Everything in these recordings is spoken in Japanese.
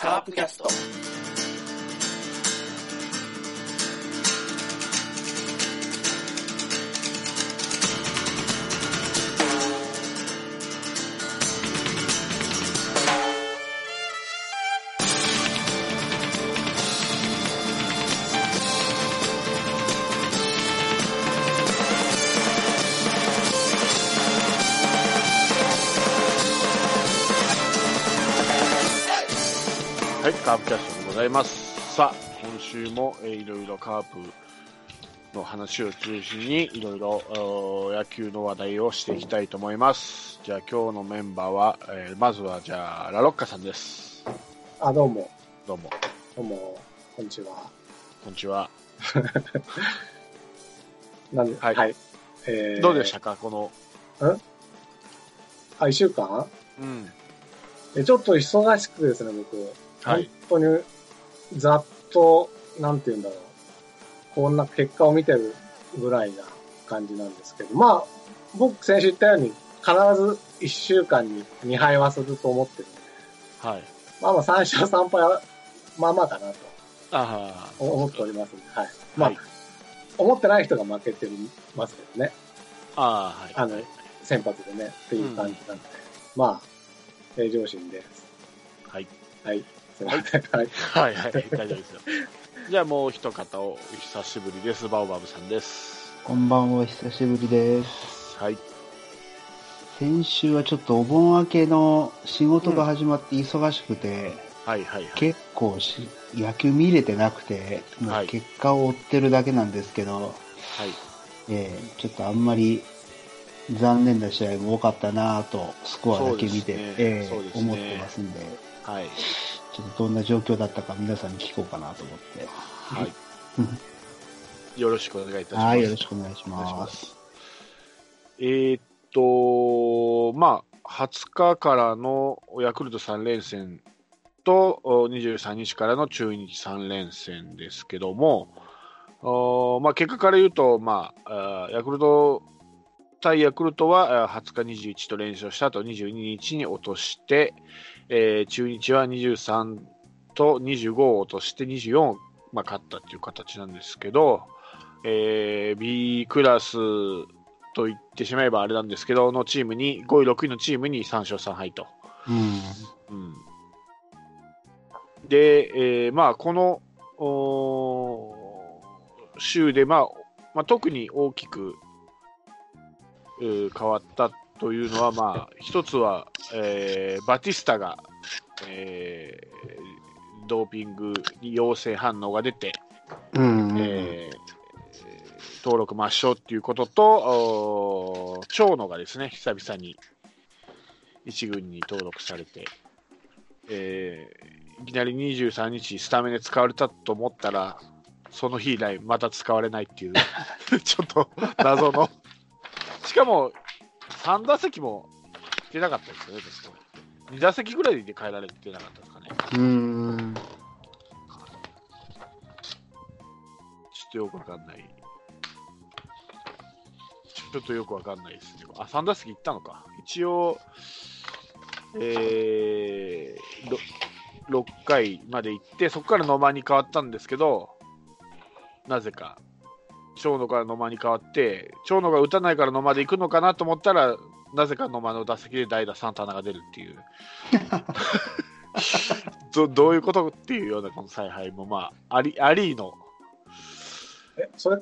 カープキャスト。ざいます。さあ、今週も、えーいろいろカープの話を中心にいろいろ野球の話題をしていきたいと思います。じゃあ今日のメンバーは、えーまずはじゃあラロッカさんです。あ、どうも、どうも、どうも、こんにちは。こんにちは。なんで、はいはい。えーどうでしたか、この、あ、一週間？うん、えちょっと忙しくですね、僕。はい、本当に、ざっと、なんて言うんだろう。こんな結果を見てるぐらいな感じなんですけど。まあ、僕先週言ったように、必ず一週間に2敗はすると思ってるんで、はい。まあまあ3勝3敗は、まあまあかなとああ、思っておりますんで、はい。まあ、はい思ってない人が負けてますけどね。ああ、はい。あの、先発でね、っていう感じなんで、まあ、平常心です。はい。はい。すい。はい。はい、はい、大丈夫ですよ。じゃあもう一方お久しぶりです。バオバブさんです。こんばんは、久しぶりです。はい。先週はちょっとお盆明けの仕事が始まって忙しくて、はい、はい、はい。結構し野球見れてなくて、もはいう結果を追ってるだけなんですけど、はい。えーちょっとあんまり残念な試合も多かったなぁと、スコアだけ見て、ねえーね思ってますんで、はい。ちょっとどんな状況だったか皆さんに聞こうかなと思って。はい。よろしくお願いいたします。はい、よろしくお願いしま。ますす。えーっと、まあ、20日からのヤクルト3連戦とお23日からの中日3連戦ですけども、おまあ、結果から言うと、まあ、ヤクルト対ヤクルトはあー20日21と連勝した後22日に落として、えー中日は23と25を落として24を、まあ、勝ったっていう形なんですけど、えー B クラスと言ってしまえばあれなんですけど、のチームに、5位、6位のチームに3勝3敗と。うん。うん、で、えーまあ、この週で、まあまあ、特に大きく、えー変わったというのは、まあ、一つは、えーバティスタが、えードーピングに陽性反応が出て、うん。えー登録抹消っていうことと、長野がですね、久々に一軍に登録されて、えーいきなり23日スタメンで使われたと思ったら、その日以来また使われないっていう、ちょっと謎の。しかも、3打席も出なかったですよね、確かに。2打席ぐらいで変えられてなかったですかね。うん。ちょっとよくわかんない。ちょっとよくわかんないですね。あ、3打席行ったのか。一応、えー、ろ6回まで行って、そこから野間に変わったんですけど、なぜか、長野から野間に変わって、長野が打たないから野間で行くのかなと思ったら、なぜか野間の打席で代打サンタナが出るっていう。どどういうことっていうようなこの采配も、まあ、ありありのえ、それ、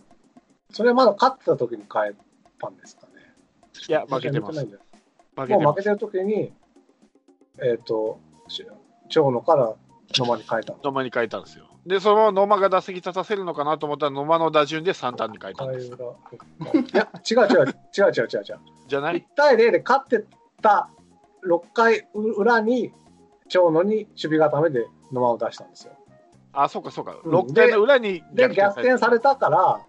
それはまだ勝ってた時に変えたんですかね？いや、負けてます。負けてます。もう負けてる時に、えっ、と、し長野から野間に変えたの？野間に変えたんですよ。で、その野間が打席立たせるのかなと思ったら、野間の打順で3単に変えたんです。いや、違う違う、違う違う違う違う。じゃない1対0で勝ってた6回裏に、長野に守備固めで野間を出したんですよ。あ、そうかそうか。うん6回の裏にで、逆転されたから、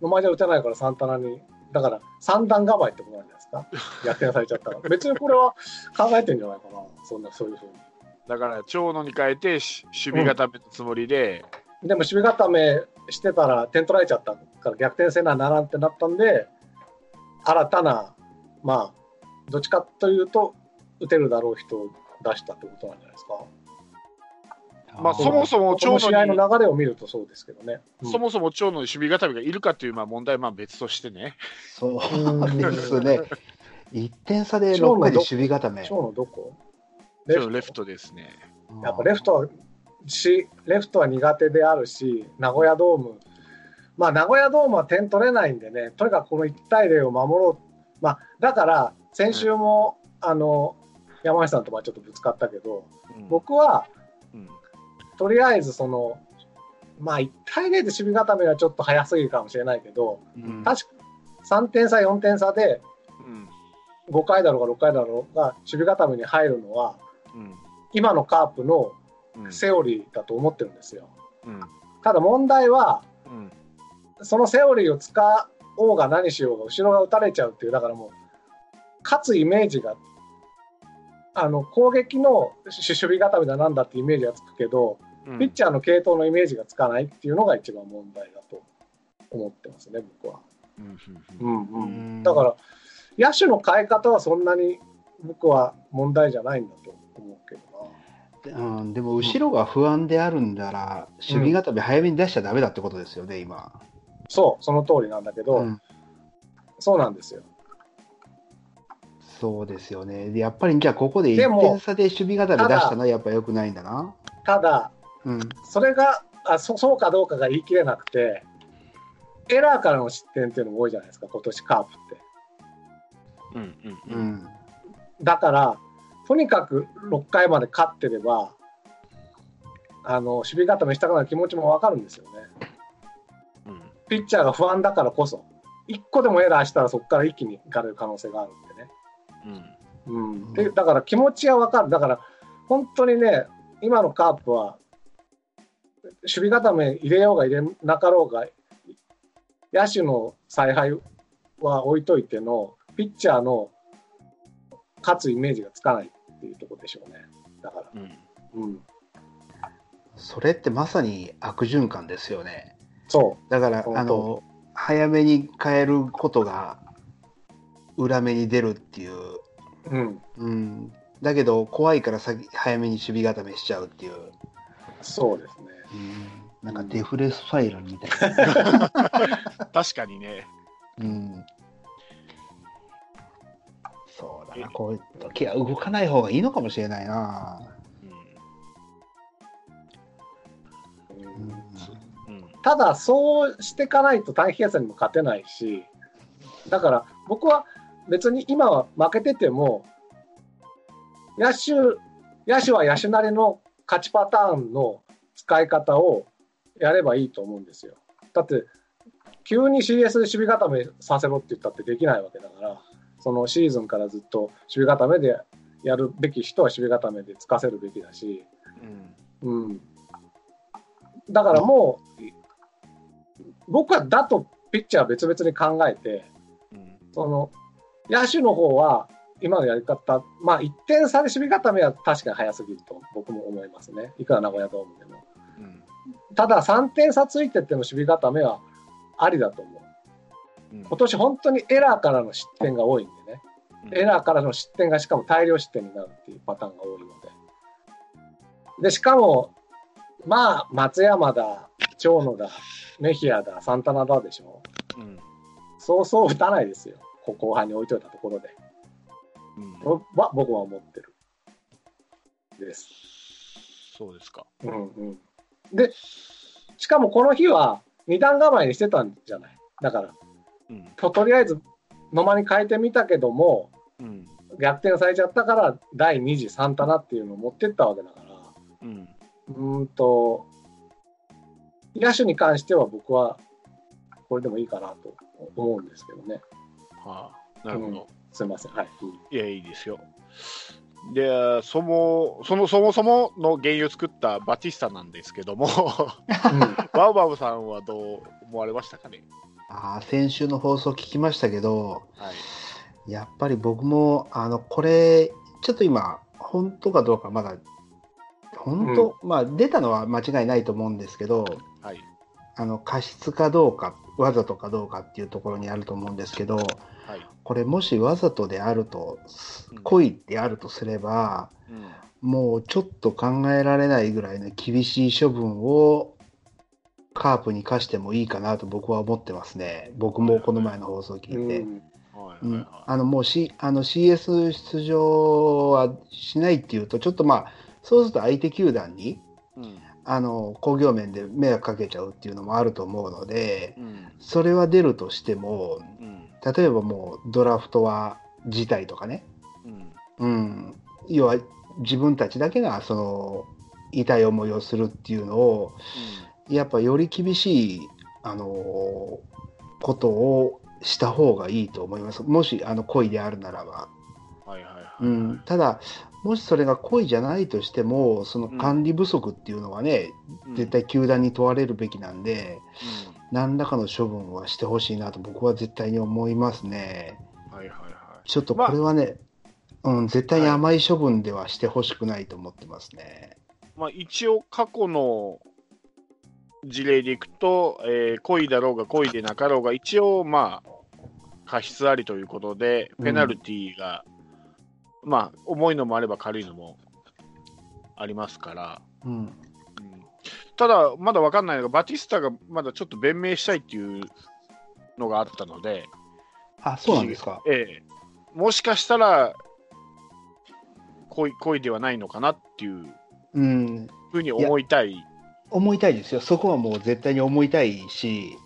うん。野間じゃ打てないからサンタナに、だから三段構えってことなんじゃないですか。逆転されちゃったら。別にこれは考えてんじゃないかな。そんな、そういうふうに。だから、長野に変えて、し守備固めのつもりで、でも守備固めしてたら点取られちゃったから逆転せなならんってなったんで、新たな、まあ、どっちかというと、打てるだろう人を出したってことなんじゃないですか。まあ、そもそも長野に、の流れを見るとそうですけどね。うんそもそも長野に守備固めがいるかというまあ問題はまあ別としてね。そうですね。1点差で6長野ど回で守備固め。長野どこ？長野レフトですね。やっぱレフトはし、レフトは苦手であるし、名古屋ドーム、まあ、名古屋ドームは点取れないんでね、とにかくこの1対0を守ろう、まあ、だから先週も、あの山下さんとはちょっとぶつかったけど、うん。僕はうん。とりあえずその、まあ、1対0で守備固めはちょっと早すぎるかもしれないけど、うん。確か3点差、4点差でうん。5回だろうが6回だろうが守備固めに入るのは、うん今のカープのうん。セオリーだと思ってるんですよ。うん。ただ問題は、うん。そのセオリーを使おうが何しようが後ろが打たれちゃうっていうだからもう勝つイメージがあの攻撃の守備固めだなんだってイメージがつくけど、うん。ピッチャーの系統のイメージがつかないっていうのが一番問題だと思ってますね僕は。うんうんだから野手の変え方はそんなに僕は問題じゃないんだと思うけどな。うん、でも後ろが不安であるんだら、守備固め早めに出しちゃダメだってことですよね、今。そうその通りなんだけど、うんそうなんですよ。そうですよね。でやっぱりじゃあここで1でも点差で守備固め出したのはやっぱ良くないんだな。ただうん。それがあそそうかどうかが言い切れなくてエラーからの失点っていうのも多いじゃないですか今年カープってうんうんううんん。だからとにかく6回まで勝ってればあの守備固めしたくなる気持ちも分かるんですよね。うん。ピッチャーが不安だからこそ1個でもエラーしたらそこから一気にいかれる可能性があるんでね。うん。うん、でだから気持ちは分かる、だから本当にね、今のカープは、守備固め入れようが入れなかろうが、野手の采配は置いといての、ピッチャーの勝つイメージがつかないっていうところでしょうね。だから、うんうん、それってまさに悪循環ですよね。そだからあの、早めに変えることが裏目に出るっていう。う、うん、うん。だけど、怖いから先早めに守備固めしちゃうっていう。そうですね。うん。なんかデフレスパイラルみたいな。確かにね。うん。な、こういう時は動かない方がいいのかもしれないな。ただ、そうしていかないと短期決戦にも勝てないし、だから僕は別に今は負けてても、野手野手は野手なりの勝ちパターンの使い方をやればいいと思うんですよ。だって、急に CS で守備固めさせろって言ったってできないわけだから、そのシーズンからずっと守備固めでやるべき人は守備固めでつかせるべきだし、うんうん、だからもう、僕はだとピッチャー別々に考えて、うんその野手の方は今のやり方、まあ、1点差で守備固めは確かに早すぎると僕も思いますね、いくら名古屋ドームでも。うんただ、3点差ついてっての守備固めはありだと思う。うん今年本当にエラーからの失点が多いんでね、エラーからの失点がしかも大量失点になるっていうパターンが多いので。で、しかも、まあ、松山だ、長野だ、メヒアだ、サンタナだでしょ。うんそうそう打たないですよ。こ後半に置いといたところで。うんは僕は思ってる。です。そうですか。うんうん。で、しかもこの日は二段構えにしてたんじゃない？だから、うんととりあえず野間に変えてみたけども、うん逆転されちゃったから第2次サンタナっていうのを持ってったわけだから、うんうーんと、野手に関しては僕はこれでもいいかなと思うんですけどね。はあ、なるほど。すみません。はい。いや、いいですよ。で、そも、その、そもそもの原因を作ったバティスタなんですけども、バウバウさんはどう思われましたかね？あー先週の放送聞きましたけど、はい。やっぱり僕も、あの、これ、ちょっと今、本当かどうかまだ、本当、まあ、出たのは間違いないと思うんですけど、はい。あの、過失かどうか、わざとかどうかっていうところにあると思うんですけど、はい。はい。これもしわざとであるとうん、故意であるとすれば、うん。もうちょっと考えられないぐらいの厳しい処分をカープに課してもいいかなと僕は思ってますね。僕もこの前の放送を聞いて。あのもう、C、あの CS 出場はしないっていうと、ちょっとまあ、そうすると相手球団にい。うん。あの工業面で迷惑かけちゃうっていうのもあると思うので、うん。それは出るとしても、うん。例えばもうドラフトは辞退とかね、うん。うん、要は自分たちだけがその痛い思いをするっていうのを、やっぱより厳しい、あのことをした方がいいと思います。もしあの故意であるならば。はいはいはい。うん、ただ、もしそれが故意じゃないとしても、その管理不足っていうのはね、うん絶対球団に問われるべきなんで、何らかの処分はしてほしいなと僕は絶対に思いますね。うん。はいはいはい。ちょっとこれはね、うん、絶対に甘い処分ではしてほしくないと思ってますね。まあ、一応、過去の事例でいくと、えー故意だろうが故意でなかろうが、一応、まあ、過失ありということで、ペナルティーが、まあ、重いのもあれば軽いのもありますから、うん、うん。ただ、まだ分かんないのが、バティスタがまだちょっと弁明したいっていうのがあったので、あ、そうなんですか。ええ。もしかしたら、故意故意ではないのかなっていううん、ふうに思いたい。思いたいですよ。そこはもう絶対に思いたいし、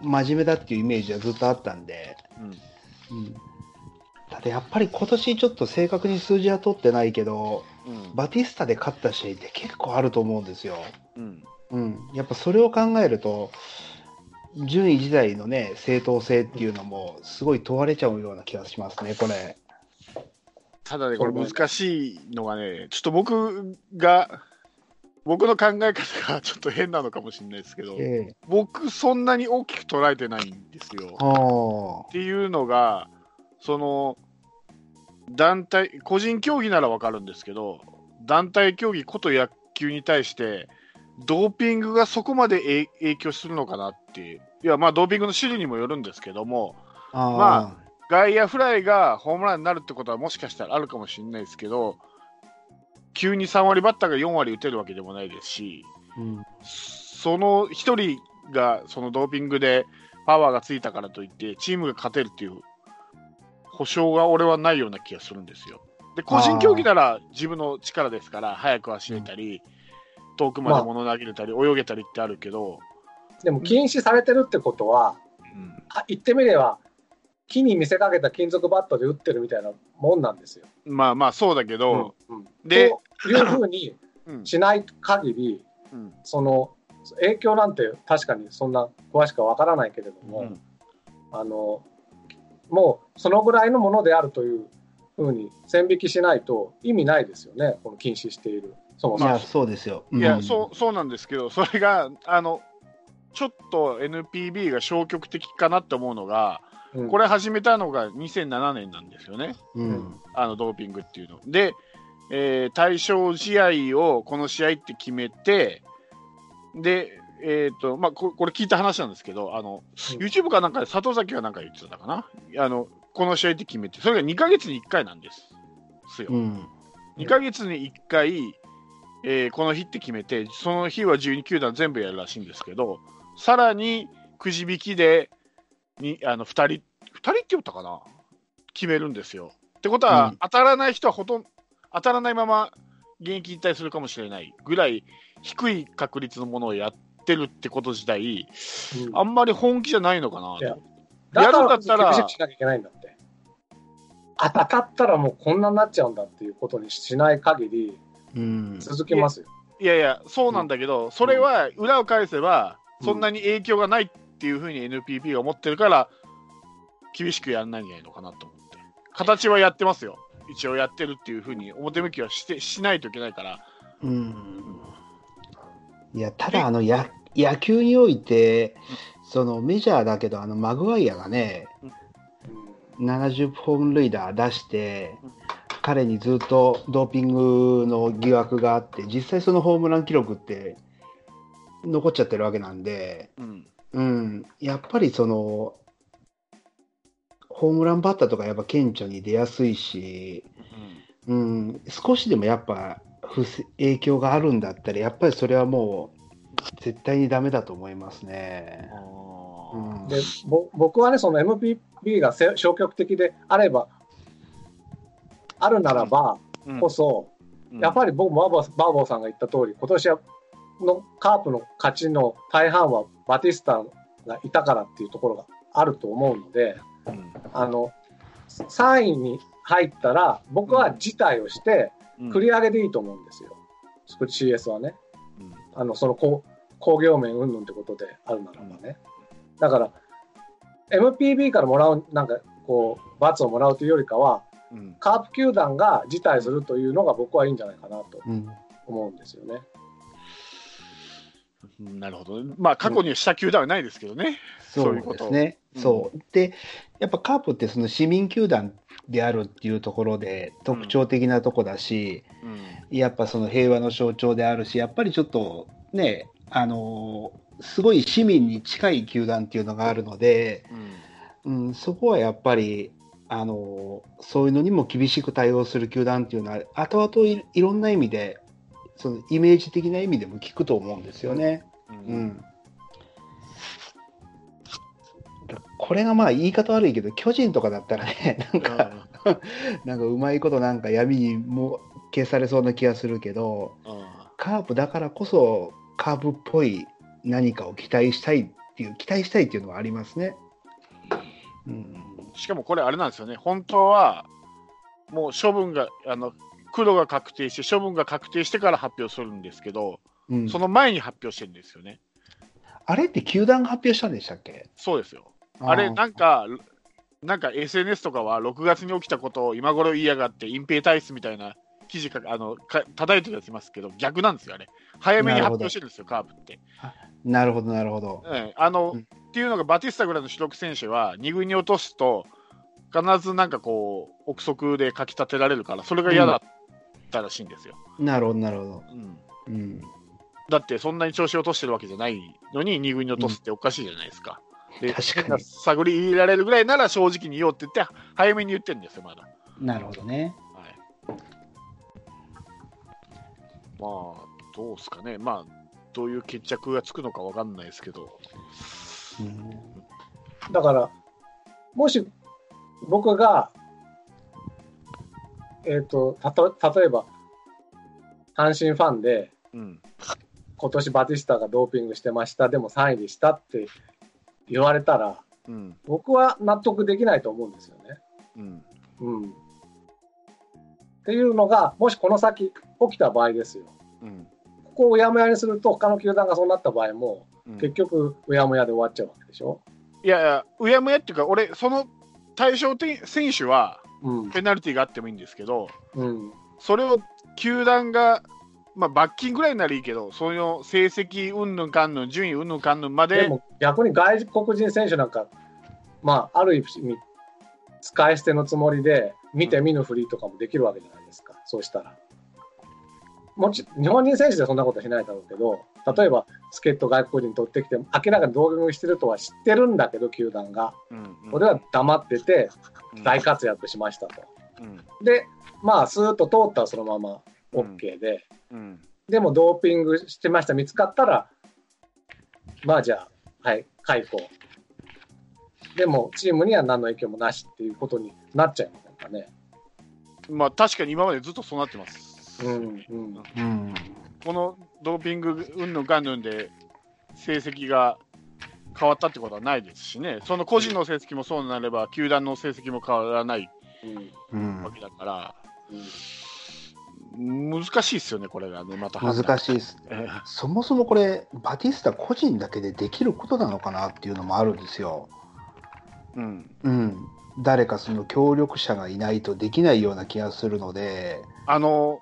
真面目だっていうイメージはずっとあったんで。うんうんただやっぱり今年ちょっと正確に数字は取ってないけど、うんバティスタで勝った試合って結構あると思うんですよ。うんうん、やっぱそれを考えると、順位自体のね、正当性っていうのも、すごい問われちゃうような気がしますね、これ。ただね、これ難しいのがね、ちょっと僕が、僕の考え方がちょっと変なのかもしれないですけど、ええ。僕、そんなに大きく捉えてないんですよ。あっていうのが、その団体、個人競技なら分かるんですけど、団体競技こと野球に対して、ドーピングがそこまで影影響するのかなっていう、いや、まあ、ドーピングの種類にもよるんですけども、あー。ま外野フライがホームランになるってことはもしかしたらあるかもしれないですけど、急に3割バッターが4割打てるわけでもないですし、うん。その1人がそのドーピングでパワーがついたからといって、チームが勝てるっていう保証が俺はないような気がするんですよ。で、個人競技なら自分の力ですから、早く走れたり、遠くまで物投げれたり、泳げたりってあるけど、でも禁止されてるってことは、うん。あ言ってみれば、木に見せかけた金属バットで打ってるみたいなもんなんですよ。まあまあそうだけど、うんうんで、というふうにうんしない限り、うんその影響なんて確かにそんな詳しくはわからないけれども、うんあのもうそのぐらいのものであるというふうに線引きしないと意味ないですよね、この禁止している、そもそも。いや、そうですよ。いや、うんそうそうなんですけど、それがあのちょっと NPB が消極的かなって思うのが、うん。これ始めたのが2007年なんですよね、うん。あのドーピングっていうの。で、えー対象試合をこの試合って決めて、で、えーとまあ、ここれ聞いた話なんですけど、あのうん。YouTube かなんかで里崎がなんか言ってたかな？あの、この試合って決めて、それが2ヶ月に1回なんです。すよ。うん。2ヶ月に1回、えーこの日って決めて、その日は12球団全部やるらしいんですけど、さらにくじ引きでにあの2人、2人って言ったかな？決めるんですよ。ってことは、うん当たらない人はほとんど、当たらないまま現役引退するかもしれないぐらい低い確率のものをやってるってこと自体、うんあんまり本気じゃないのかないやと。やるんだったら厳しくしなきゃいけないんだって。あ当たったらもうこんなになっちゃうんだっていうことにしない限りうん続きますよ。いやいや、そうなんだけど、それは裏を返せば、うんそんなに影響がないっていうふうに NPP が思ってるから、厳しくやらないんじゃないのかなと思って。形はやってますよ。一応やってるっていうふうに表向きはしてしないといけないから。うんいや、ただ、あの、や野球において、そのメジャーだけど、あの、マグワイアがね、うん70本塁打出してうん、彼にずっとドーピングの疑惑があって、実際そのホームラン記録って残っちゃってるわけなんで、うん。うん、やっぱりその、ホームランバッターとかやっぱ顕著に出やすいし、うん、少しでもやっぱ不正影響があるんだったら、やっぱりそれはもう絶対にダメだと思いますね。うん。でぼ僕はね、その MPB がせ消極的であれば、あるならばうん。こそ、やっぱり僕もバーボーバーボーさんが言った通り、今年はのカープの勝ちの大半はバティスタがいたからっていうところがあると思うので、うんあの3位に入ったら、僕は辞退をして、うん繰り上げでいいと思うんですよ、CS はね。うんあのその工工業面云々ってことであるならばね。だから、MPB からもらう、なんかこう、罰をもらうというよりかは、うんカープ球団が辞退するというのが僕はいいんじゃないかなとうん思うんですよね。うんなるほどね。まあ、過去にした球団はないですけどね。そういうことですね。うんそう。で、やっぱカープってその市民球団であるっていうところで特徴的なとこだし、うんやっぱその平和の象徴であるし、やっぱりちょっとね、あのーすごい市民に近い球団っていうのがあるので、うんうん、そこはやっぱり、あのーそういうのにも厳しく対応する球団っていうのは、後々いいろんな意味で、そのイメージ的な意味でも効くと思うんですよね。ううんん。これがまあ言い方悪いけど、巨人とかだったらね、なんか、なんかうまいことなんか闇にも消されそうな気がするけど、うんカープだからこそカープっぽい何かを期待したいっていう、期待したいっていうのはありますね。うん。しかもこれ、あれなんですよね、本当はもう処分が、あの黒が確定して、処分が確定してから発表するんですけど、うん、その前に発表してるんですよね。あれって球団が発表したんでしたっけ？そうですよ。あれ、ーなんか、なんか SNS とかは6月に起きたことを今頃言いやがって隠蔽体質みたいな記事かあのか叩いてるやついますけど、逆なんですよ、あれ。早めに発表してるんですよ、カープって。なるほど、なるほど。ええあの、うんっていうのがバティスタぐらいの主力選手は2軍に落とすと必ずなんかこう憶測で書き立てられるからそれが嫌だったらしいんですよ、なるほど、なるほど。うん。うん。だってそんなに調子を落としてるわけじゃないのに2軍に落とすっておかしいじゃないですか、で確かに。探り入れられるぐらいなら正直に言おうって言って早めに言ってるんですよまだ、なるほどね。はい、まあどうですかね。まあどういう決着がつくのかわかんないですけど。うん。だから、もし僕が、えっ、と、たと、例えば、阪神ファンで、うん今年バティスタがドーピングしてました、でも3位でしたって言われたら、うん僕は納得できないと思うんですよね。うんうん。っていうのが、もしこの先起きた場合ですよ。うんここをうやむやにすると、他の球団がそうなった場合も、うん結局、うやむやで終わっちゃうわけでしょ。いやいや、うやむやっていうか、俺、その対象て選手はうん。ペナルティーがあってもいいんですけど、うん。それを球団が、まあ、罰金ぐらいならいいけど、その成績うんぬんかんぬん、順位うんぬんかんぬんまで、でも逆に外国人選手なんか、まあ、ある意味、使い捨てのつもりで、見て見ぬふりとかもできるわけじゃないですか、そうしたら。もち日本人選手でそんなことしないだろうけど、例えば、助っ人外国人取ってきて、明らかにドーピングしてるとは知ってるんだけど、球団が。うんうん俺は黙ってて、うん大活躍しましたと。うんで、まあ、スーッと通ったらそのまま OK で、うんでもドーピングしてました、見つかったら、まあじゃあ、はい、解雇。でも、チームには何の影響もなしっていうことになっちゃいませんかね。まあ、確かに今までずっとそうなってます。うん、うん。うん。このドーピングうんぬんかんぬんで成績が変わったってことはないですしね、その個人の成績もそうなれば、球団の成績も変わらないうん。うんわけだから、うん難しいですよね、これがね、また。難しいです。えそもそもこれ、バティスタ個人だけでできることなのかなっていうのもあるんですよ。えうん、うん。誰かその協力者がいないとできないような気がするので、あの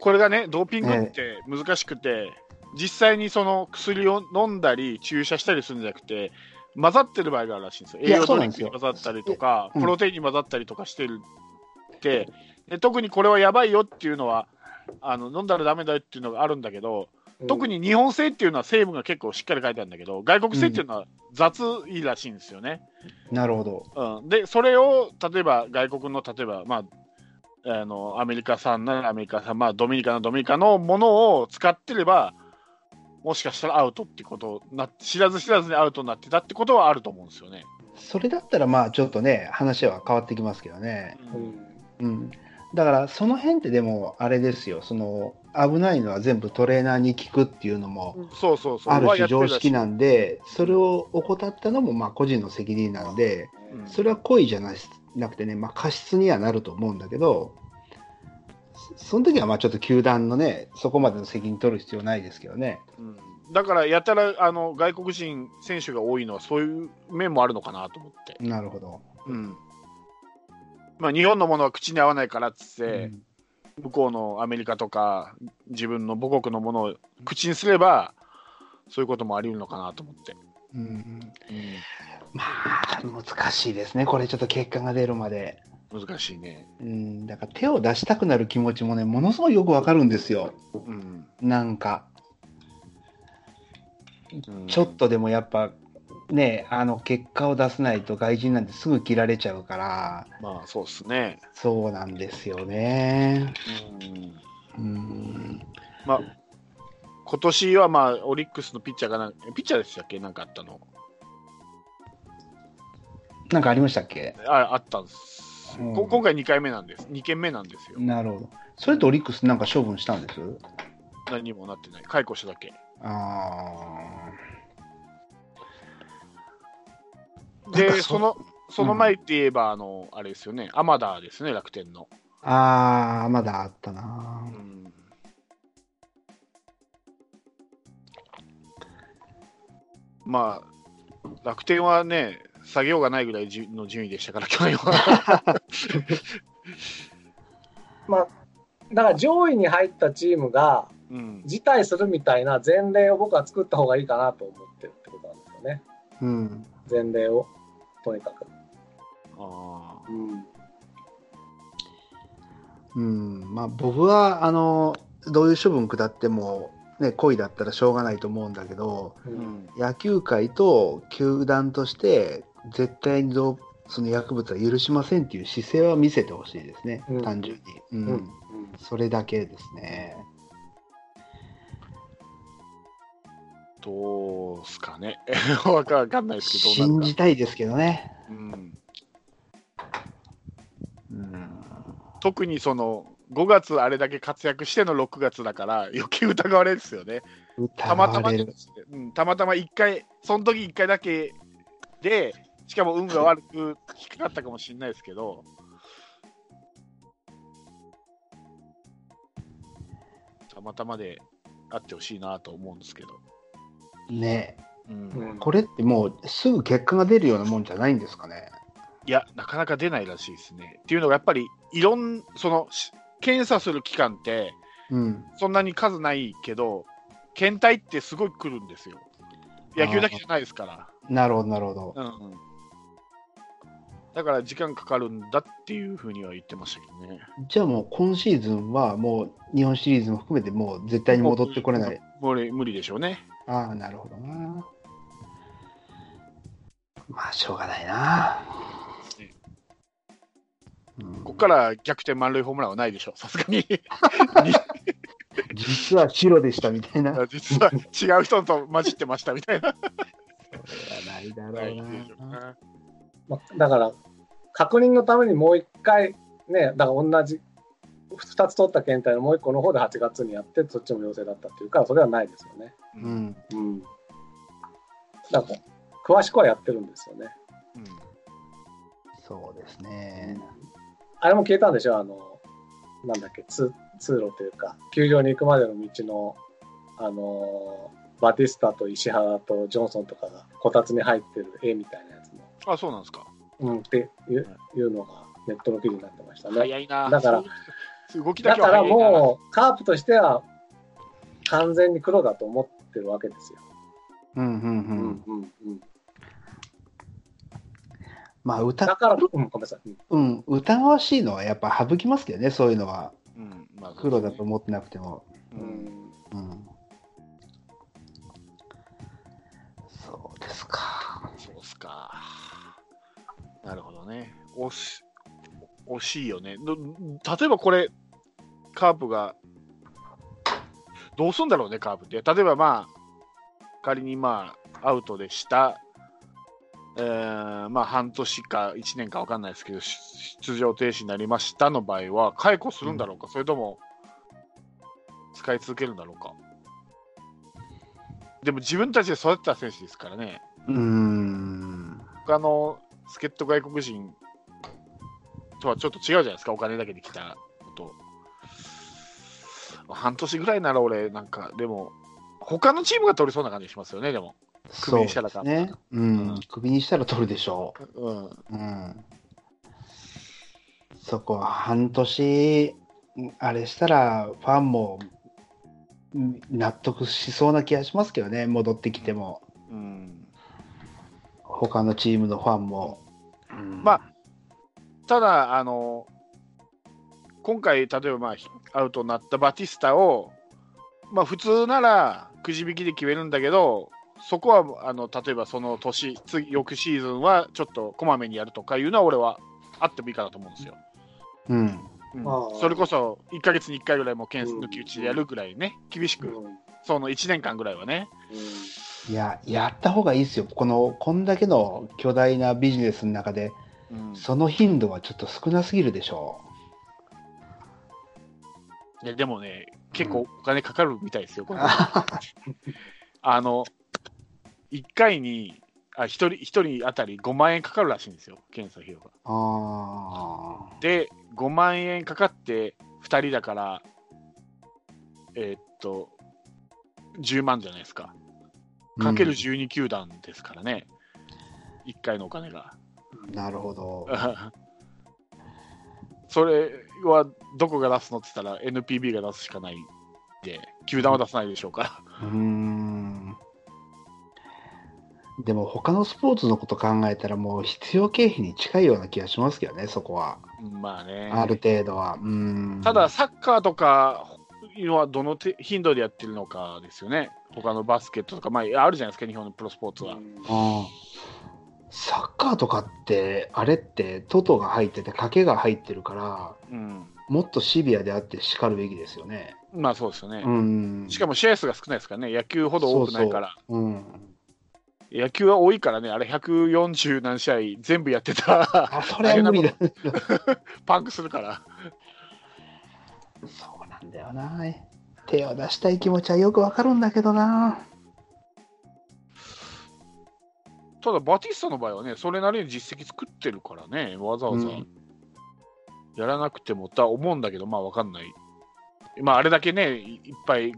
これがね、ドーピングって難しくて、実際にその薬を飲んだり、注射したりするんじゃなくて、混ざってる場合があるらしいんですよ。栄養ドリンクに混ざったりとか、うんプロテインに混ざったりとかしてるって、で特にこれはやばいよっていうのは、あの飲んだらダメだよっていうのがあるんだけど、特に日本製っていうのは成分が結構しっかり書いてあるんだけど、外国製っていうのは雑いらしいんですよね。なるほど。うん、で、それを例えば外国の、例えば、まあ、あのアメリカ産ならアメリカ産、まあ、ドミニカのドミニカのものを使ってれば、もしかしたらアウトってことな、知らず知らずにアウトになってたってことはあると思うんですよね。それだったら、まあちょっとね、話は変わってきますけどね。うんうん。だから、その辺ってでも、あれですよ、その、危ないのは全部トレーナーに聞くっていうのも、そうそうそう。ある種常識なんで、それを怠ったのも、まあ個人の責任なんで、うんそれは故意じゃななくてね、まあ過失にはなると思うんだけど、そその時はまあちょっと球団のね、そこまでの責任取る必要ないですけどね。うんだから、やたらあの外国人選手が多いのは、そういう面もあるのかなと思って。なるほど。うんまあ、日本のものは口に合わないからっつって、うん向こうのアメリカとか、自分の母国のものを口にすれば、そういうこともあり得るのかなと思って。うんうんまあ、難しいですね、これちょっと結果が出るまで。難しいね。うん、だから手を出したくなる気持ちもね、ものすごいよくわかるんですよ。うんなんか、うんちょっとでもやっぱ、ね、あの結果を出さないと外人なんてすぐ切られちゃうから、まあ、そうですね。そうなんですよね。うんうん、まあ、今年はまあ、オリックスのピッチャーがな、ピッチャーでしたっけ？なんかあったの？なんかありましたっけ？ああったんです、うんこ今回2回目なんです。2件目なんですよ。なるほど。それとオリックスなんか処分したんです？何にもなってない。解雇しただけ。あで、かそその、その前って言えば、あの、あれですよね、アマダーですね、楽天の。あ、ああ、まだあったなう。んまあ、楽天はね、下げようがないぐらいの順位でしたから、去年は。まあ、だから上位に入ったチームがうん、辞退するみたいな前例を僕は作った方がいいかなと思ってるってことなんですよね。うん。前例を、とにかく。あうん。うん、まあ僕は、あの、どういう処分下っても、ね、故意だったらしょうがないと思うんだけど、う。ん野球界と球団として、絶対にどうその薬物は許しませんっていう姿勢は見せてほしいですね、うん単純に、うんうん。うんそれだけですね。どうすかね。わ かわかんないですけど、信。じたいですけどね。うん、うん、特にその、5月あれだけ活躍しての6月だから、余計疑われるんですよね。たまたま。うん、たまたま1回、その時1回だけで、しかも運が悪く引っかかったかもしれないですけど、たまたまであってほしいなと思うんですけど。ねうんうんこれってもうすぐ結果が出るようなもんじゃないんですかね。いや、なかなか出ないらしいですね。っていうのが、やっぱり、いろん、その、し検査する期間って、うん。そんなに数ないけど、検体ってすごい来るんですよ。野球だけじゃないですから。なるほど、なるほど。うんうん。だから時間かかるんだっていうふうには言ってましたけどね。じゃあもう今シーズンはもう日本シリーズも含めてもう絶対に戻ってこれない。無理無理でしょうね。ああ、なるほどな。まあ、しょうがないな。うんここから逆転満塁ホームランはないでしょう、さすがに。実は白でしたみたいな。それは実は違う人と混じってましたみたいな。ないだないろうでしょうな。なまあ、だから、確認のためにもう一回、ね、だから同じ、2つ取った検体のもう一個の方で8月にやって、そっちも陽性だったっていうから、それはないですよね。ううんん。うん。だから、詳しくはやってるんですよね。うんそうですね。あれも消えたんでしょ？あの、なんだっけ、通通路というか、球場に行くまでの道の、あの、バティスタと石原とジョンソンとかがこたつに入ってる絵みたいなあ、そうなんですか。うん、っていういうのがネットの記事になってましたね。早いな。だから 動きだだから。もう、カープとしては完全に黒だと思ってるわけですよ。うんうんう。うんんうんうん。まあ、歌だから、うん、ごめんなさい。うんうん、疑わしいのはやっぱ省きますけどね、そういうのは。うんまあ黒だと思ってなくても。ううんんうん。なるほどね。惜し惜しいよね。ど例えばこれ、カープが、どうすんだろうね、カープって。例えばまあ、仮にまあ、アウトでした。えーまあ、半年か1年か分かんないですけど、し出場停止になりましたの場合は、解雇するんだろうか、それとも、使い続けるんだろうか？でも自分たちで育てた選手ですからね。うーん。他の助っ人外国人とはちょっと違うじゃないですか、お金だけで来たのと。半年ぐらいなら俺、なんか、でも、他のチームが取りそうな感じしますよね、でも。クビにしたらそうですね。うん。クビにしたら取るでしょうん。う。うん。そこは半年、あれしたら、ファンもうん納得しそうな気がしますけどね、戻ってきても。うん、他のチームのファンも。うんまあ、ただ、あの、今回、例えば、まあ、アウトになったバティスタを、まあ、普通ならくじ引きで決めるんだけど、そこはあの例えばその年、次翌シーズンはちょっとこまめにやるとかいうのは、俺はあってもいいかなと思うんですよ。うん。うんそれこそ1か月に1回ぐらいもう検抜き打ちでやるぐらいね、厳しく、うんうんその1年間ぐらいはね。いや、やった方がいいですよ。この、こんだけの巨大なビジネスの中で、うんその頻度はちょっと少なすぎるでしょいやでもね、結構お金かかるみたいですよ、こう。れ あの、1回に、あ1人一人当たり5万円かかるらしいんですよ、検査費用が。あで、5万円かかって2人だから、えーっと、10万じゃないですか。あ。かける12球団ですからね、1回のお金が。うんなるほど。それはどこが出すのって言ったら NPB が出すしかないんで、球団は出さないでしょうから。うーん。でも他のスポーツのこと考えたらもう必要経費に近いような気がしますけどね、そこは。まあね。ある程度は。うーん。ただ、サッカーとかはどのて頻度でやってるのかですよね。他のバスケットとか、まあ、あるじゃないですか、日本のプロスポーツは。サッカーとかって、あれって、トトが入ってて、賭けが入ってるから、うん。もっとシビアであって叱るべきですよね。まあそうですよね。うん。しかも試合数が少ないですからね、野球ほど多くないから。そうそううん。野球は多いからね、あれ140何試合全部やってたあ、それは無理だ。パンクするから。そうなんだよな。手を出したい気持ちはよくわかるんだけどな。ただ、バティスタの場合はね、それなりに実績作ってるからね、わざわざうんやらなくてもとは思うんだけど、まあわかんない。まああれだけね、いいっぱい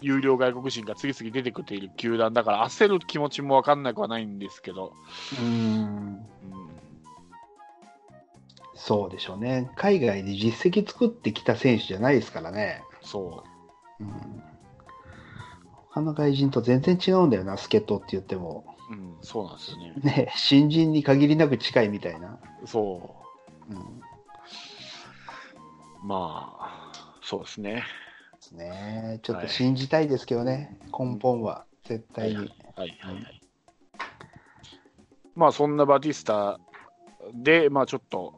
有料外国人が次々出てくている球団だから、焦る気持ちもわかんなくはないんですけど、うん。うん、そうでしょうね。海外で実績作ってきた選手じゃないですからね。そうん。他の外人と全然違うんだよな、助っ人って言っても。う、うん、そうなんですよね。ね、新人に限りなく近いみたいな。そうん。う、まあ、そうですね。ですね。ちょっと信じたいですけどね、根本は、絶対に。はいはいはい。まあそんなバティスタで、まあちょっと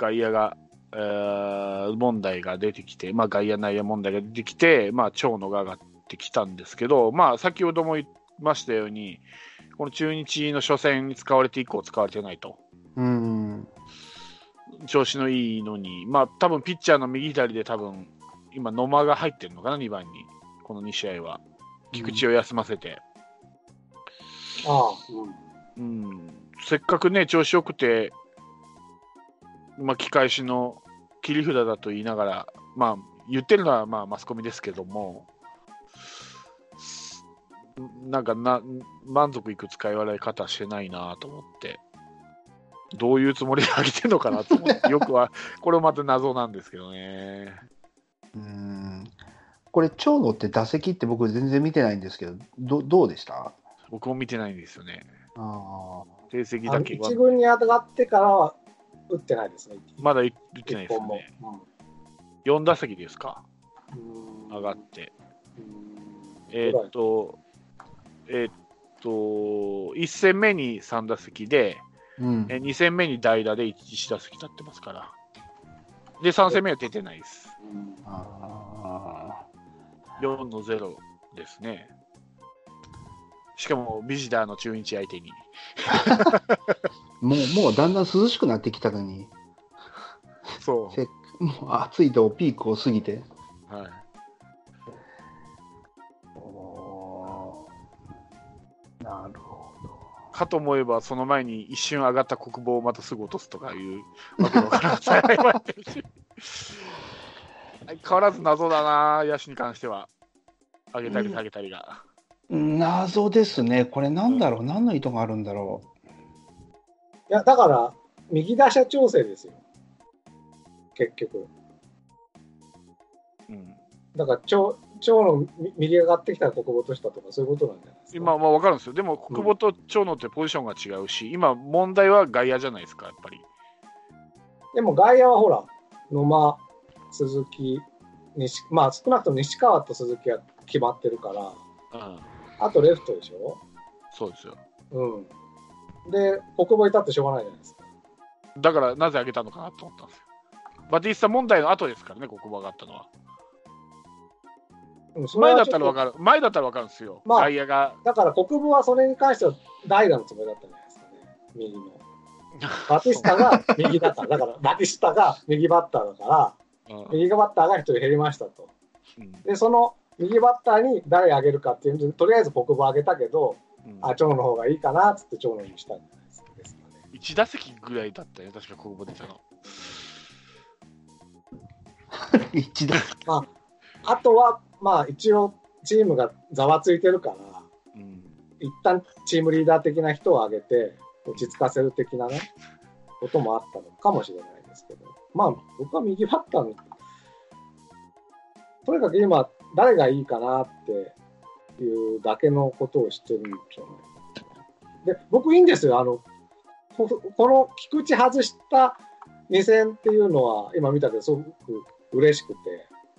外野が、えー問題が出てきて、まあ外野内野問題が出てきて、まあ長野が上がってきたんですけど、まあ先ほども言いましたように、この中日の初戦に使われて以降使われてないと。うん。調子のいいのに、まあ多分ピッチャーの右左で多分今野間が入ってるのかな、2番に。この2試合は。菊池を休ませて。ああ、うん、せっかくね、調子よくて、巻き返しの切り札だと言いながら、まあ、言ってるのはまあマスコミですけども、なんかな満足いく使い笑い方してないなと思って、どういうつもりであげてるのかなと思って、よくは、これまた謎なんですけどね。うん。これ、長野って打席って僕全然見てないんですけど、どどうでした？僕も見てないんですよね。あ成績だけは一軍に上がってからは打ってないですね。まだ言ってないですよね。。4打席ですか、うん上がって。うんえーっと、えーっと、1戦目に3打席で、うんえ2戦目に代打で1打席立ってますから。で、3戦目は出てないです。うんあ4の0ですね。しかも、ビジターの中日相手に。ーもう、もうだんだん涼しくなってきたのに、そせもう暑いとピークを過ぎて。う。はい。おーなるほかと思えば、その前に一瞬上がった国防をまたすぐ落とすとかいうわけわからてるし。相変わらず謎だな、野手に関しては。上げたり下げたりが。ど。謎ですね。これなんだろう、何の意図があるんだろいや、だから、右打者調整ですよ。結局。うん、だから、長長のみ右上がってきたら国母としたとか、そういうことなんじゃないですか。今、まあ分かるんですよ。でも、国保と長野ってポジションが違うし、今、問題は外野じゃないですか、やっぱり。でも外野はほら、野間、鈴木、西まあ少なくとも西川と鈴木は決まってるから、うん、あとレフトでしょ？そうですよ。うん。で、国母いたってしょうがないじゃないですか。だから、なぜ上げたのかなと思ったんですよ。バティスタ問題の後ですからね、国保上がったのは。うん、それ前だったら分かる、前だったら分かるんですよ。まあ外野が。だから国母はそれに関しては代打のつもりだったんじゃないですかね、右の。バティスタが右だから、だからバティスタが右バッターだから、うん右バッターが1人減りましたと。うんで、その右バッターに誰あげるかっていうとりあえず国母あげたけど、うんあ、長野の方がいいかなっつって長野にしたんじゃないですかね。1打席ぐらいだったよ、確か国保出たの。う。一打あとは、まあ一応チームがざわついてるから、うん一旦チームリーダー的な人を挙げて、落ち着かせる的なね、こともあったのかもしれないですけど、まあ僕は右バッターの、とにかく今、誰がいいかなっていうだけのことをしてるんじゃないで、僕いいんですよ。あの、ここの菊池外した2戦っていうのは、今見たけど、すごく嬉しくて、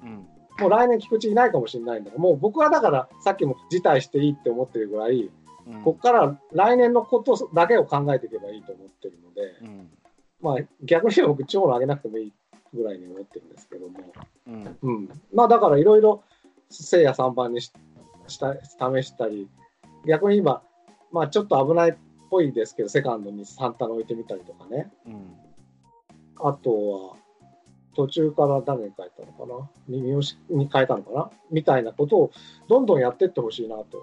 うん。もう来年菊池いないかもしれないんだから、もう僕はだから、さっきも辞退していいって思ってるぐらい、うん。ここから来年のことだけを考えていけばいいと思ってるので、うん。まあ逆に僕、長野上げなくてもいいぐらいに思ってるんですけども、うん。うん。まあだからいろいろ、聖夜3番にしした試したり、逆に今、まあちょっと危ないっぽいですけど、セカンドにサンタナ置いてみたりとかね。うんあとは、途中から誰に変えたのかな？三好に変えたのかな？みたいなことをどんどんやっていってほしいなと。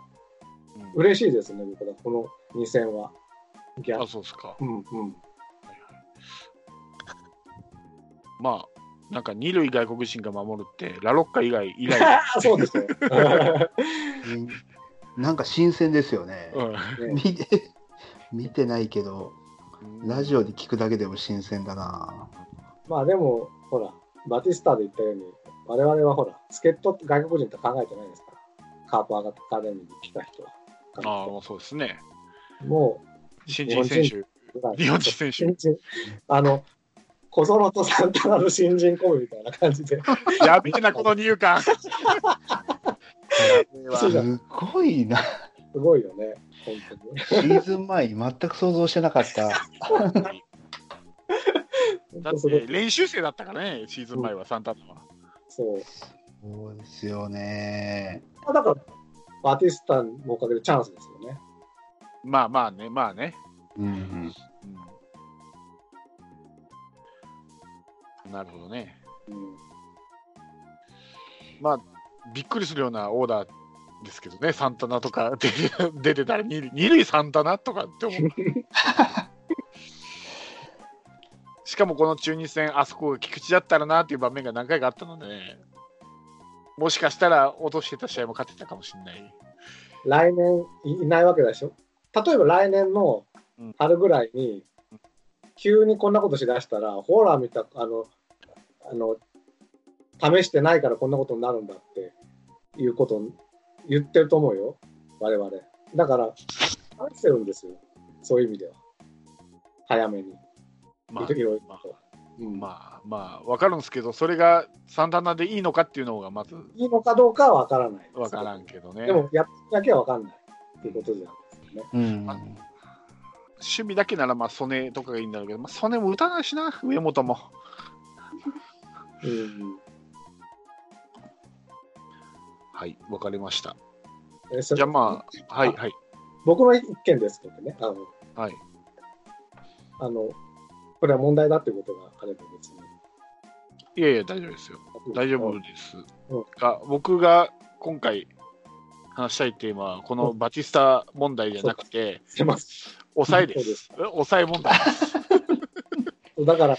うん嬉しいですね、僕は、この2戦は。逆あ、そうですか。うんうん。まあ、なんか二塁外国人が守るって、ラロッカ以外以来、そうですよ。なんか新鮮ですよね。うん見て、見てないけど、ラジオで聞くだけでも新鮮だな。まあでも、ほら、バティスタで言ったように、我々はほら、助っ人って外国人と考えてないですから。カープアカデミーに来た人は。ああ、もうそうですね。も新人選手、う、日本人選手新人、あの、小園とサンタナの新人コンビみたいな感じで。やべえな、この入管。そうだすごいな。すごいよね、本当に。シーズン前に全く想像してなかった。本だって。練習生だったからね、シーズン前はサンタナは。そう。そうですよね。まあだから、バティスタのおかげでチャンスですよね。まあまあね、まあね。うん。うんなるほどね。うん。まあ、びっくりするようなオーダーですけどね、サンタナとか 出てたら二塁、サンタナとかって思う。しかもこの中日戦、あそこが菊池だったらなっていう場面が何回かあったので、ね、もしかしたら落としてた試合も勝ってたかもしれない。来年いいないわけでしょ？例えば来年の春ぐらいに、急にこんなことしだしたら、ほら見た、あの、あの、試してないからこんなことになるんだっていうことを言ってると思うよ、我々。だから、試してるんですよ、そういう意味では。早めに。まあいろいろまあまあまあ、わかるんですけど、それがサンタナでいいのかっていうのがまずいいのかどうかは分からないです。わからんけどね。でも、やっだけは分かんないっていうことじゃないですよね。うん。守備だけならまあ曽根とかがいいんだろうけど、まあ、曽根も打たないしな、上本も。うんはい、わかりました。じゃあまあ、はい、はい、僕の一見ですけどね、あの、はい。あの、これは問題だってことがあれば別に。いやいや、大丈夫ですよ。大丈夫ですうん。が、僕が今回話したいテーマは、このバチスタ問題じゃなくて、すいませ抑えで。す抑え問題です。ん だから、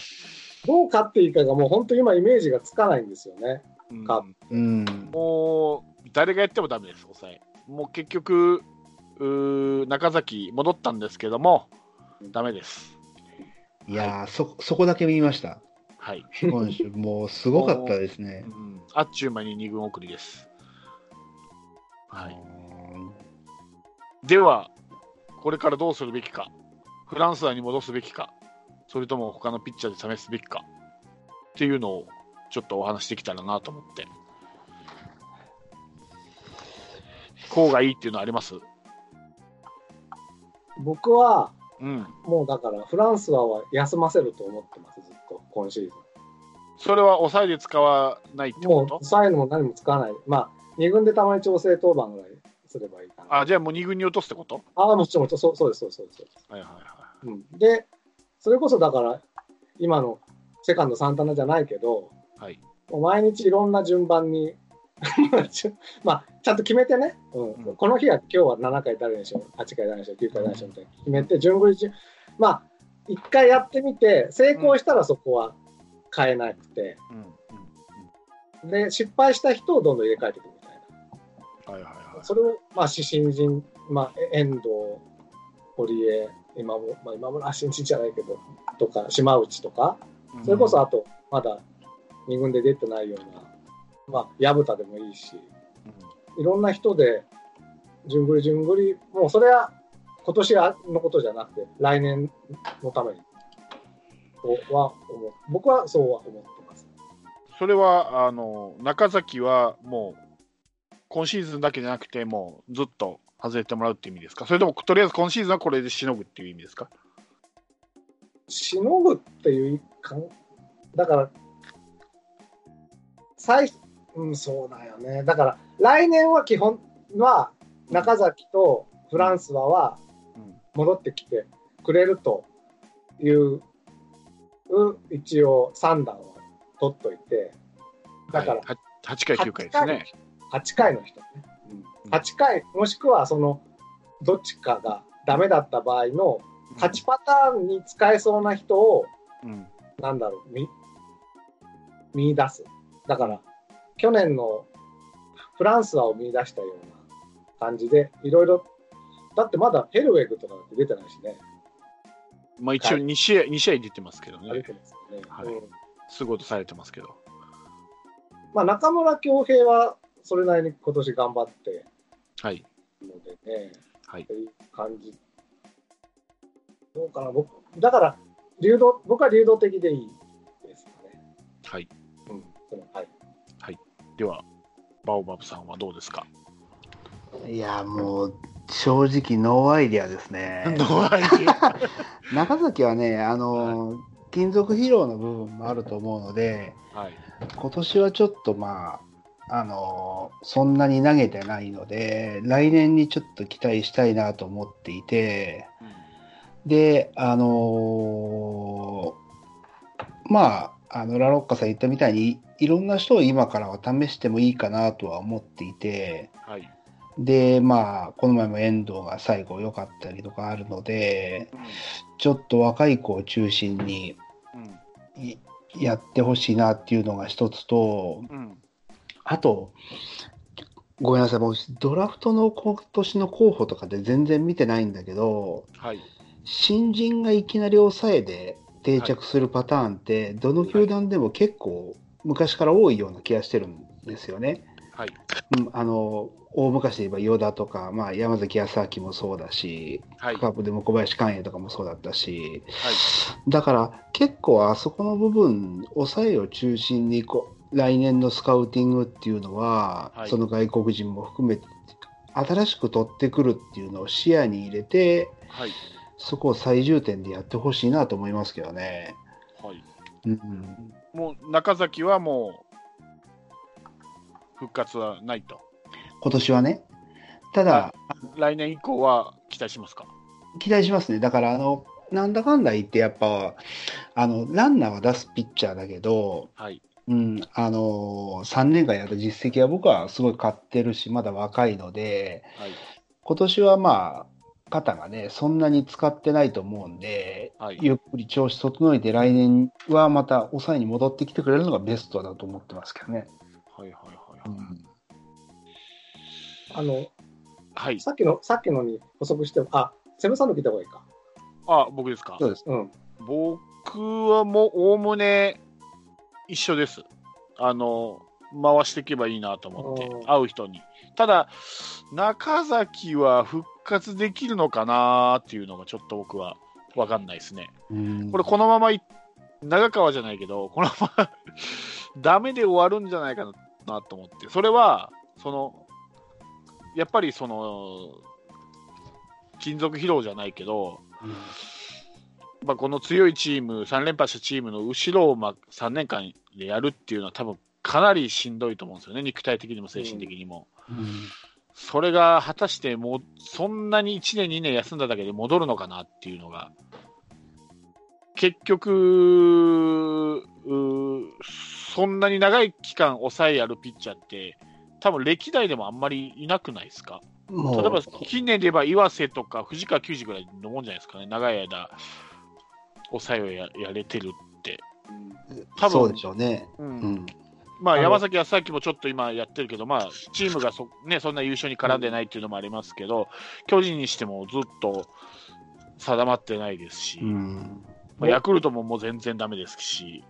どう勝っていいかがもう本当今イメージがつかないんですよね。うんかうん。もう、誰がやってもダメです、抑え。もう結局、うー中崎戻ったんですけども、ダメです。いやー、そ、そこだけ見ました。はい。今週、もうすごかったですねう。ん、あっちゅう間に2軍送りです。はい。では、これからどうするべきか。フランスアに戻すべきか。それとも他のピッチャーで試すべきか。っていうのをちょっとお話しできたらなと思って。こうがいいっていうのはあります？僕は、うん。もうだから、フランスは休ませると思ってます、ずっと、今シーズそれは抑えで使わないってン。もう、ことサインも何も使わない。まあ、2軍でたまに調整登板ぐらいすればいいかな。あ、じゃあもう2軍に落とすってこと？ああ、もちろん、そうそうです、そうです、そうです。はいはいはうん、で、それこそだから、今のセカンド、サンタナじゃないけど、い。はい。もう毎日いろんな順番に、まあ、ちゃんと決めてね、うん。うん。この日は今日は7回誰にしよう、8回誰にしよう、9回誰にしよう？みたいな。決めて、順繰り順、まあ、1回やってみて、成功したらそこは変えなくて、うん。うん。で、失敗した人をどんどん入れ替えていくみたいな。はいはいはい。それを、まあ、新人、まあ、え遠藤、堀江、今も、まあ、今村は新人じゃないけど、とか、島内とか、それこそあと、まだ2軍で出てないような、まあ、薮田でもいいし、うん、いろんな人で、順繰り順繰り、もうそれは今年のことじゃなくて、来年のために、とは思う。僕はそうは思ってます。それはあの中崎はもう今シーズンだけじゃなくてもうずっと外れてもらうっていう意味ですか？それともとりあえず今シーズンはこれでしのぐっていう意味ですか？しのぐっていうかん、だから、最、うん、そうだよね。だから、来年は基本は、中崎とフランスははうん戻ってきてくれるという、う一応3弾は取っといて、だから、はい、は8回9回ですね8回の人ね。うん8回、もしくはその、どっちかがダメだった場合の、勝ちパターンに使えそうな人を、うんなんだろう、見、見出す。だから、去年のフランスはを見出したような感じで、いろいろ、だってまだヘルウェグとかって出てないしね、まあ一応2試合2試合出てますけどね。出てますよね。はい。うん。すぐ落とされてますけど。まあ、中村恭平はそれなりに今年頑張ってはいるのでね、はい。いう感じ。どうかな、僕、だから、流動、僕は流動的でいいですかね。はい。うん、そのはい。ではバオバブさんはどうですか？いや、もう、正直 no idea ですね。中崎はね、あの、金属疲労の部分もあると思うので、はい。今年はちょっとまあ、あの、そんなに投げてないので、来年にちょっと期待したいなと思っていて、で、あのまあ、あの、ラロッカさん言ったみたいに、いろんな人を今からは試してもいいかなとは思っていて、はい。で、まあ、この前も遠藤が最後良かったりとかあるので、ちょっと若い子を中心にうん。いやってほしいなっていうのが一つと、うん。あと、ごめんなさい、もうドラフトの今年の候補とかで全然見てないんだけど、はい。新人がいきなり抑えで定着するパターンって、どの球団でも結構昔から多いような気がしてるんですよね。はい。うんあの大昔で言えば与田とか、まあ、山崎康明もそうだし、はい。カープでも小林寛永とかもそうだったし、はい。だから結構あそこの部分、抑えを中心にこう来年のスカウティングっていうのは、はい。その外国人も含めて、新しく取ってくるっていうのを視野に入れて、はいそこを最重点でやってほしいなと思いますけどね。はい、うん、もう中崎はもう復活はないと。今年はね。ただ、来年以降は期待しますか？期待しますね。だから、あの、なんだかんだ言って、やっぱ、あの、ランナーは出すピッチャーだけど、はい。うん、あの、3年間やった実績は僕はすごい勝ってるし、まだ若いので、はい。今年はまあ、肩がね、そんなに使ってないと思うんで、はい。ゆっくり調子整えて、来年はまた抑えに戻ってきてくれるのがベストだと思ってますけどね。はい。はい。はい。うんあの、はい。さっきの、さっきのに補足しても、あ、セブンさんの聞いた方がいいか。あ、僕ですか？そうです。うん。僕はもうおおむね一緒です。あの、回していけばいいなと思ってう、ん会う人に。ただ、中崎は復活できるのかなっていうのがちょっと僕は分かんないですね。うん。これ、このままい長川じゃないけど、このまま ダメで終わるんじゃないかなと思って、それは、その、やっぱりその、金属疲労じゃないけど、まあ、この強いチーム、3連覇したチームの後ろをまあ3年間でやるっていうのは、多分かなりしんどいと思うんですよね、肉体的にも精神的にも。うんそれが果たしてもう、そんなに1年、2年休んだだけで戻るのかなっていうのが、結局、そんなに長い期間抑えやるピッチャーって、多分歴代でもあんまりいなくないですか？例えば近年で言えば岩瀬とか藤川球児ぐらいのもんじゃないですかね、長い間、抑えをややれてるって。多分そうでしょうね。うん。うんまあ、山崎康明もちょっと今やってるけど、まあ、チームがそ,、ね、そんな優勝に絡んでないっていうのもありますけど、巨人にしてもずっと定まってないですし、うん。まあ、ヤクルトももう全然ダメですし、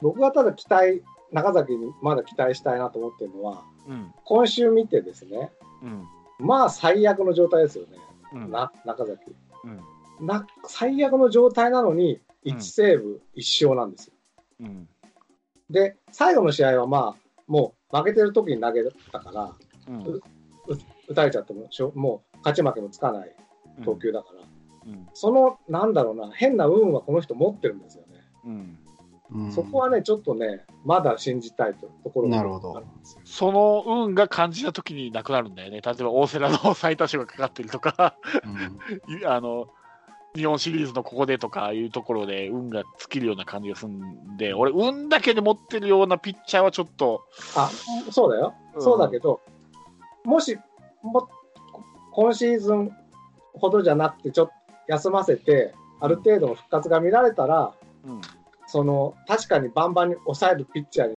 僕がただ期待、中崎にまだ期待したいなと思ってるのは、うん、今週見てですね、うん、まあ最悪の状態ですよね、うん、な中崎。うん、な。最悪の状態なのに、うん。1セーブ1勝なんですよ。うん、で、最後の試合はまあ、もう負けてる時に投げたから、うん、打たれちゃってもしょ、もう勝ち負けもつかない投球だから、うん、その、なんだろうな、変な運はこの人持ってるんですよね。うん。うんそこはね、ちょっとね、まだ信じたいとところがなるほどあるんですよ。その運が感じた時になくなるんだよね。例えば大瀬良の最多勝がかかってるとか、うん いあの、日本シリーズのここでとかいうところで運が尽きるような感じがするんで、俺、運だけで持ってるようなピッチャーはちょっと、あ、そうだよ。うんそうだけど、もし、も、今シーズンほどじゃなくて、ちょっと休ませて、ある程度の復活が見られたら、うん、その、確かにバンバンに抑えるピッチャーに